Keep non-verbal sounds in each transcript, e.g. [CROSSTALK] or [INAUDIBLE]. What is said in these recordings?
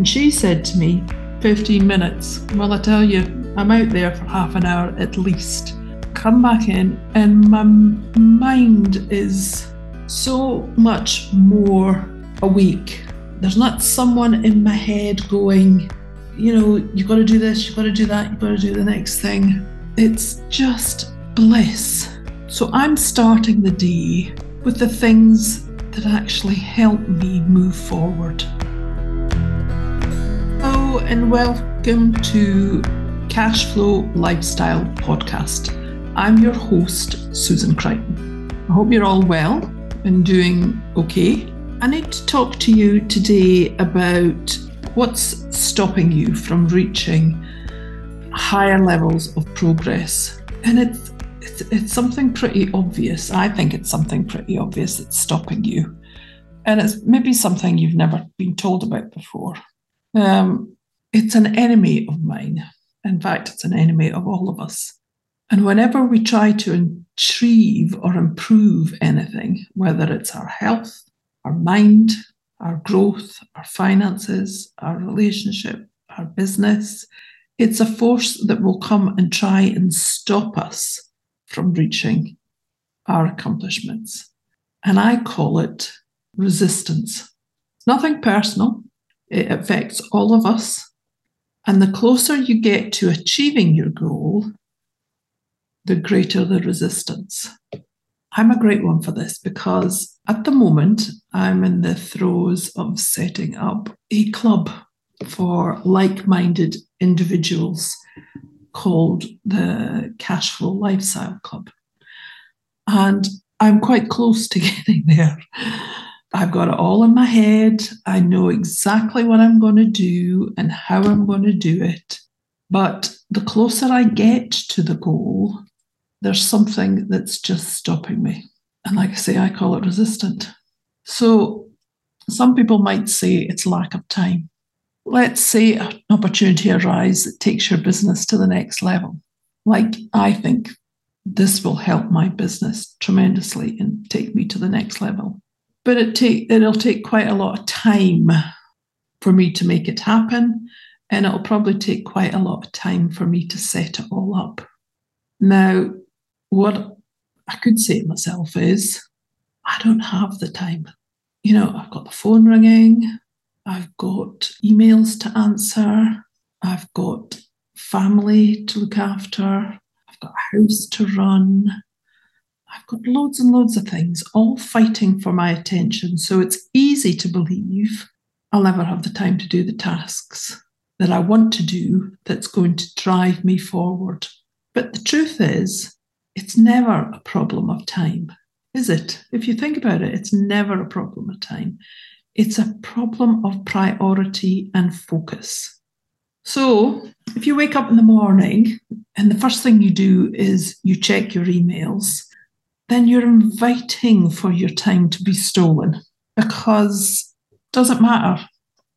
And she said to me, 15 minutes. Well, I tell you, I'm out there for half an hour at least. Come back in, and my mind is so much more awake. There's not someone in my head going, you know, you've got to do this, you've got to do that, you've got to do the next thing. It's just bliss. So I'm starting the day with the things that actually help me move forward. Hello, and welcome to Cash Flow Lifestyle Podcast. I'm your host, Susan Crichton. I hope you're all well and doing okay. I need to talk to you today about what's stopping you from reaching higher levels of progress. And it's it's, it's something pretty obvious. I think it's something pretty obvious that's stopping you. And it's maybe something you've never been told about before. Um, it's an enemy of mine. In fact, it's an enemy of all of us. And whenever we try to achieve or improve anything, whether it's our health, our mind, our growth, our finances, our relationship, our business, it's a force that will come and try and stop us from reaching our accomplishments. And I call it resistance. It's nothing personal, it affects all of us. And the closer you get to achieving your goal, the greater the resistance. I'm a great one for this because at the moment I'm in the throes of setting up a club for like minded individuals called the Cash Flow Lifestyle Club. And I'm quite close to [LAUGHS] getting there. I've got it all in my head. I know exactly what I'm going to do and how I'm going to do it. But the closer I get to the goal, there's something that's just stopping me. And like I say, I call it resistant. So some people might say it's lack of time let's say an opportunity arises that takes your business to the next level. Like I think this will help my business tremendously and take me to the next level. But it take it'll take quite a lot of time for me to make it happen. And it'll probably take quite a lot of time for me to set it all up. Now, what I could say to myself is, I don't have the time. You know, I've got the phone ringing, I've got emails to answer. I've got family to look after. I've got a house to run. I've got loads and loads of things all fighting for my attention. So it's easy to believe I'll never have the time to do the tasks that I want to do that's going to drive me forward. But the truth is, it's never a problem of time, is it? If you think about it, it's never a problem of time. It's a problem of priority and focus. So, if you wake up in the morning and the first thing you do is you check your emails, then you're inviting for your time to be stolen because it doesn't matter.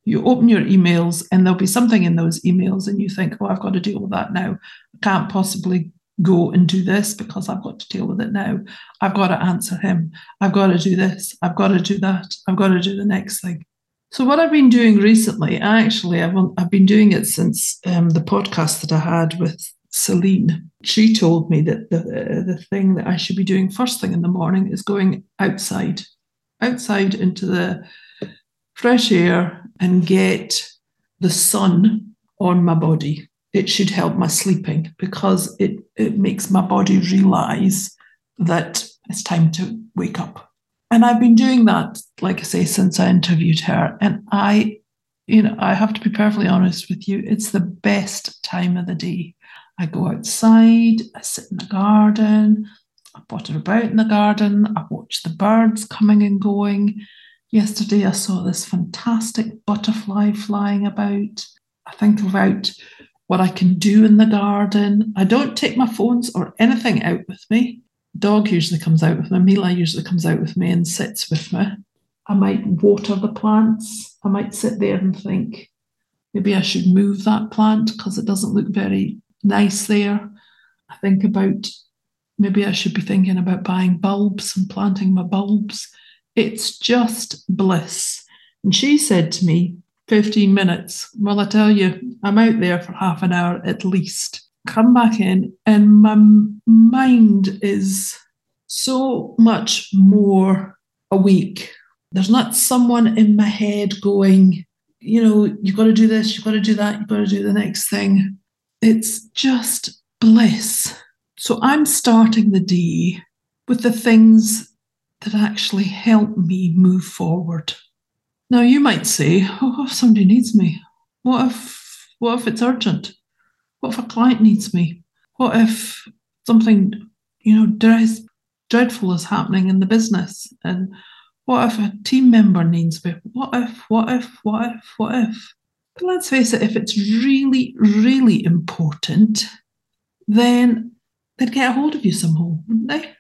You open your emails and there'll be something in those emails, and you think, oh, I've got to deal with that now. I can't possibly go and do this because I've got to deal with it now. I've got to answer him. I've got to do this. I've got to do that. I've got to do the next thing. So what I've been doing recently, actually, I've, I've been doing it since um, the podcast that I had with Celine. She told me that the, the thing that I should be doing first thing in the morning is going outside, outside into the fresh air and get the sun on my body it should help my sleeping because it, it makes my body realize that it's time to wake up. And I've been doing that, like I say, since I interviewed her. And I, you know, I have to be perfectly honest with you, it's the best time of the day. I go outside, I sit in the garden, I potter about in the garden, I watch the birds coming and going. Yesterday, I saw this fantastic butterfly flying about. I think about what I can do in the garden. I don't take my phones or anything out with me. Dog usually comes out with me. Mila usually comes out with me and sits with me. I might water the plants. I might sit there and think, maybe I should move that plant because it doesn't look very nice there. I think about maybe I should be thinking about buying bulbs and planting my bulbs. It's just bliss. And she said to me, 15 minutes. Well, I tell you, I'm out there for half an hour at least. Come back in, and my mind is so much more awake. There's not someone in my head going, you know, you've got to do this, you've got to do that, you've got to do the next thing. It's just bliss. So I'm starting the day with the things that actually help me move forward. Now you might say, oh, if somebody needs me, what if what if it's urgent? What if a client needs me? What if something, you know, dreadful is happening in the business? And what if a team member needs me? What if, what if, what if, what if? Let's face it, if it's really, really important, then they'd get a hold of you somehow, wouldn't they?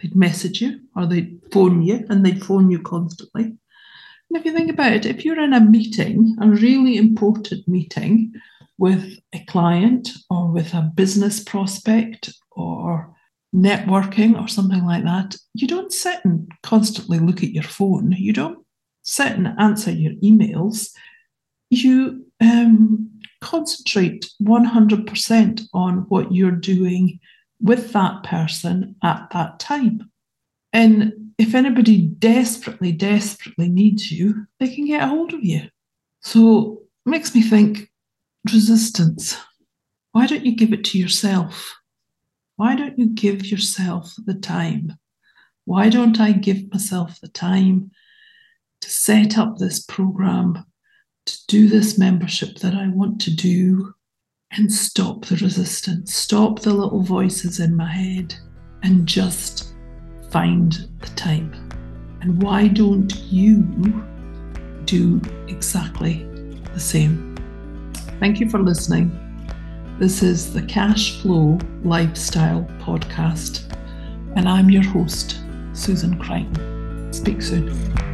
They'd message you or they'd phone you and they'd phone you constantly. And if you think about it, if you're in a meeting, a really important meeting with a client or with a business prospect or networking or something like that, you don't sit and constantly look at your phone. You don't sit and answer your emails. You um, concentrate 100% on what you're doing with that person at that time. And if anybody desperately, desperately needs you, they can get a hold of you. So it makes me think resistance. Why don't you give it to yourself? Why don't you give yourself the time? Why don't I give myself the time to set up this program, to do this membership that I want to do, and stop the resistance, stop the little voices in my head, and just find the time? And why don't you do exactly the same? Thank you for listening. This is the Cash Flow Lifestyle Podcast, and I'm your host, Susan Crichton. Speak soon.